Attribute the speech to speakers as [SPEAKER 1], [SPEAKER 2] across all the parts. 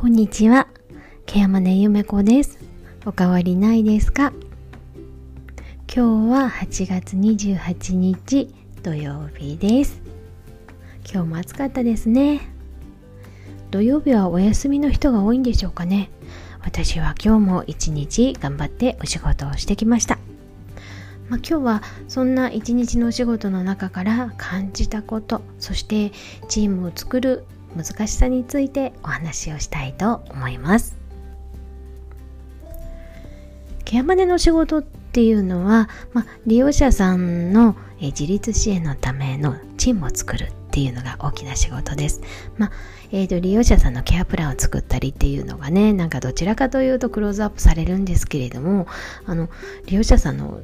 [SPEAKER 1] こんにちは。ケアマネゆめこです。おかわりないですか？今日は8月28日土曜日です。今日も暑かったですね。土曜日はお休みの人が多いんでしょうかね。私は今日も一日頑張ってお仕事をしてきました。まあ、今日はそんな一日のお仕事の中から感じたことそしてチームを作る難しさについてお話をしたいと思いますケアマネの仕事っていうのは、まあ、利用者さんの自立支援のためのチームを作るっていうのが大きな仕事です。まあえーと、利用者さんのケアプランを作ったりっていうのがねなんかどちらかというとクローズアップされるんですけれどもあの利用者さんの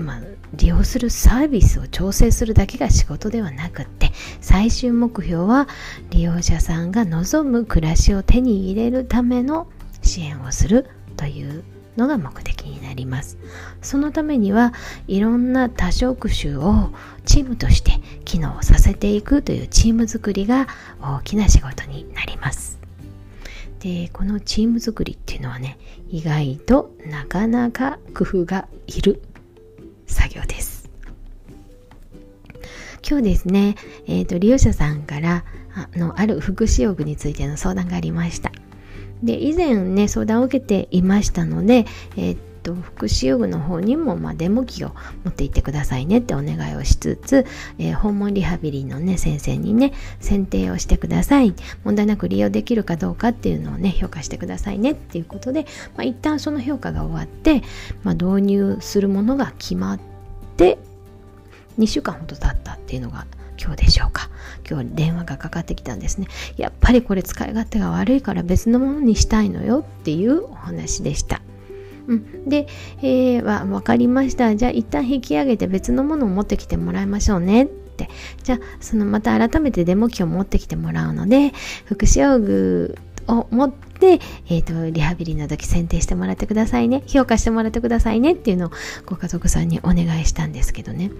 [SPEAKER 1] まあ、利用するサービスを調整するだけが仕事ではなくって最終目標は利用者さんが望む暮らしを手に入れるための支援をするというのが目的になります。そのためにはいろんな多職種をチームとして機能させていくというチーム作りが大きな仕事になります。でこのチーム作りっていうのはね意外となかなか工夫がいる。作業です。今日ですね、えーと、利用者さんからあのある福祉用具についての相談がありました。で以前ね相談を受けていましたので、えーと福祉用具の方にも、まあ、デモ機を持って行ってくださいねってお願いをしつつ、えー、訪問リハビリのね先生にね選定をしてください。問題なく利用できるかどうかっていうのをね評価してくださいねっていうことで、まあ、一旦その評価が終わって、まあ、導入するものが決まって2週間ほど経ったっていうのが今日でしょうか。今日電話がかかってきたんですね。やっぱりこれ使い勝手が悪いから別のものにしたいのよっていうお話でした。うん、で、えー、わ分かりました。じゃあ一旦引き上げて別のものを持ってきてもらいましょうね。って。じゃあそのまた改めてデモ機を持ってきてもらうので福祉用具を持って、えーと、リハビリの時選定してもらってくださいね。評価してもらってくださいねっていうのをご家族さんにお願いしたんですけどね。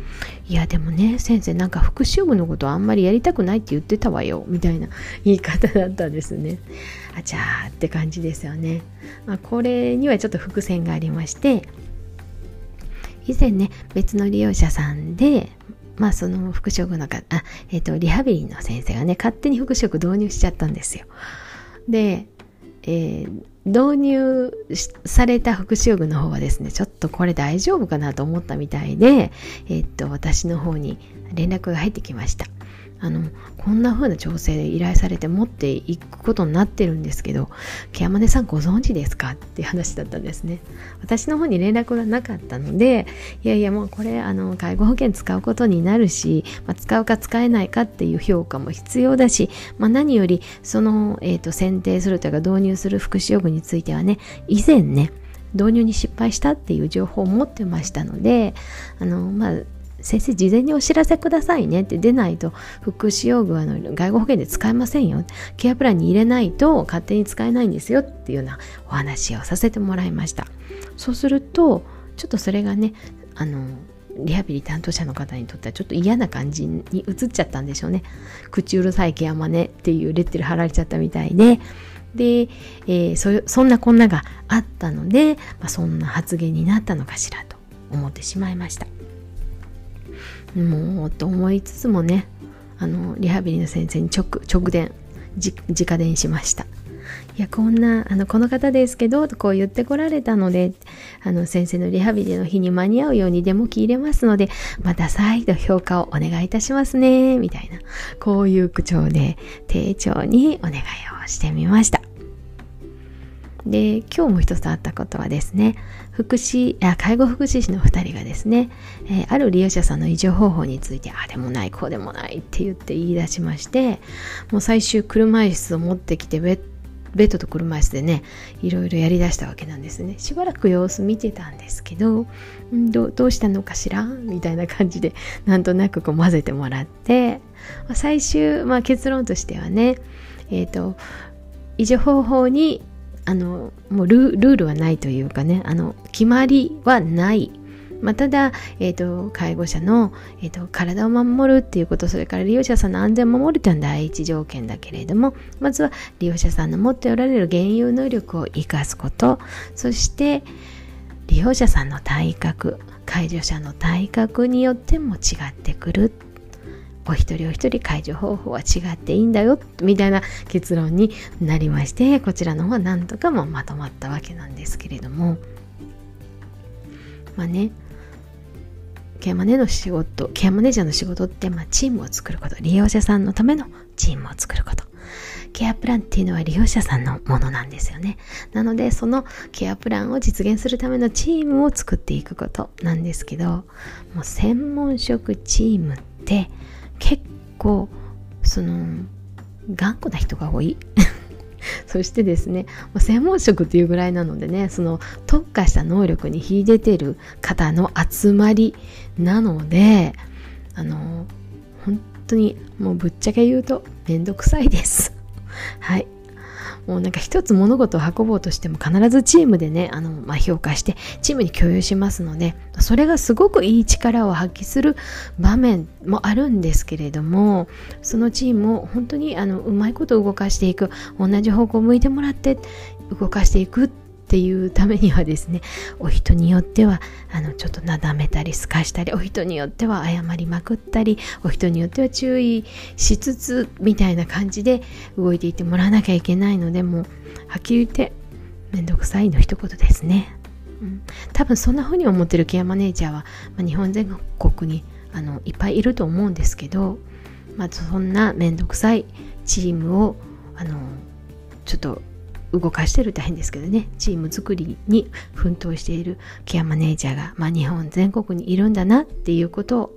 [SPEAKER 1] いやでもね先生なんか福祉用具のことあんまりやりたくないって言ってたわよ。みたいな言い方だったんですね。あちゃーって感じですよね、まあ、これにはちょっと伏線がありまして以前ね別の利用者さんでまあその福祉用具のかあ、え、ー、とリハビリの先生がね勝手に福祉用具導入しちゃったんですよ。で、えー、導入された福祉用具の方はですねちょっとこれ大丈夫かなと思ったみたいで、えー、っと私の方に連絡が入ってきました。あのこんな風な調整で依頼されて持っていくことになってるんですけどケアマネさんご存知ですかって話だったんですね。私の方に連絡がなかったのでいやいやもうこれあの介護保険使うことになるし、まあ、使うか使えないかっていう評価も必要だし、まあ、何よりその、えーと、選定するというか導入する福祉用具についてはね以前ね導入に失敗したっていう情報を持ってましたのであのまあ先生事前にお知らせくださいねって出ないと福祉用具はの外護保険で使えませんよ。ケアプランに入れないと勝手に使えないんですよっていうようなお話をさせてもらいました。そうするとちょっとそれがねあのリハビリ担当者の方にとってはちょっと嫌な感じに移っちゃったんでしょうね。口うるさいケアマネっていうレッテル貼られちゃったみたいでで、えー、そそんなこんながあったので、まあ、そんな発言になったのかしらと思ってしまいました。もうと思いつつもねあのリハビリの先生に直直電直電しました。いやこんなあのこの方ですけどとこう言ってこられたのであの先生のリハビリの日に間に合うようにデモ機入れますのでまた再度評価をお願いいたしますねみたいなこういう口調で丁重にお願いをしてみました。で今日も一つあったことはですね福祉あ介護福祉士の2人がですね、えー、ある利用者さんの維持方法についてあでもないこうでもないって言って言い出しましてもう最終車椅子を持ってきてベッベッドと車椅子でねいろいろやりだしたわけなんですね。しばらく様子見てたんですけどどどうしたのかしら？みたいな感じでなんとなくこう混ぜてもらって最終、まあ、結論としてはねえっ、ー、と維持方法にあのもうルールはないというかねあの決まりはない。まあ、ただ、えーと、介護者の、えーと、体を守るっていうことそれから利用者さんの安全を守るというのは第一条件だけれどもまずは利用者さんの持っておられる現有能力を生かすことそして利用者さんの体格介助者の体格によっても違ってくる。っお一人お一人介助方法は違っていいんだよみたいな結論になりましてこちらの方は何とかもまとまったわけなんですけれども。まあねケアマネの仕事ケアマネージャーの仕事って、まあ、チームを作ること利用者さんのためのチームを作ること。ケアプランっていうのは利用者さんのものなんですよね。なのでそのケアプランを実現するためのチームを作っていくことなんですけどもう専門職チームって結構その頑固な人が多い。そしてですね専門職っていうぐらいなのでねその特化した能力に秀でてる方の集まりなのであの本当にもうぶっちゃけ言うとめんどくさいです。はい。もうなんか一つ物事を運ぼうとしても必ずチームでね、あの、まあ、評価してチームに共有しますので、それがすごくいい力を発揮する場面もあるんですけれども、そのチームを本当にあのうまいこと動かしていく、同じ方向を向いてもらって動かしていくってていうためにはですねお人によってはあのちょっとなだめたりすかしたりお人によっては謝りまくったりお人によっては注意しつつみたいな感じで動いていってもらわなきゃいけないのでもうはっきり言ってめんどくさいの一言ですね、うん、多分そんな風に思ってるケアマネージャーは、まあ、日本全国にあのいっぱいいると思うんですけど、まあ、そんなめんどくさいチームをあのちょっと動かしてる大変ですけどねチーム作りに奮闘しているケアマネージャーが、まあ、日本全国にいるんだなっていうことを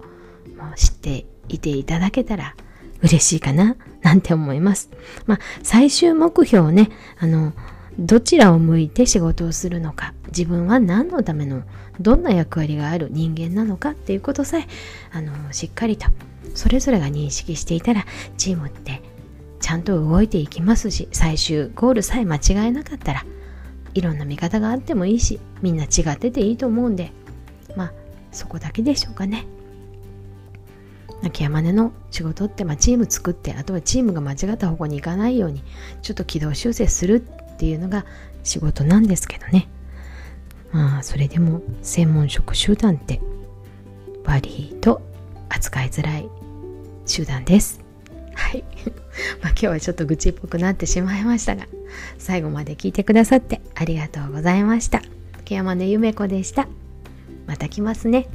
[SPEAKER 1] 知っていていただけたら嬉しいかななんて思います。まあ、最終目標をね、あの、どちらを向いて仕事をするのか、自分は何のための、どんな役割がある人間なのかっていうことさえ、あの、しっかりと、それぞれが認識していたら、チームってちゃんと動いていきますし最終ゴールさえ間違えなかったらいろんな見方があってもいいしみんな違ってていいと思うんでまあそこだけでしょうかね。泣き山根の仕事って、まあ、チーム作ってあとはチームが間違った方向に行かないようにちょっと軌道修正するっていうのが仕事なんですけどね。まあそれでも専門職集団って悪いと扱いづらい集団です。はい。日はちょっと愚痴っぽくなってしまいましたが最後まで聞いてくださってありがとうございました。竹山のゆめ子でした。また来ますね。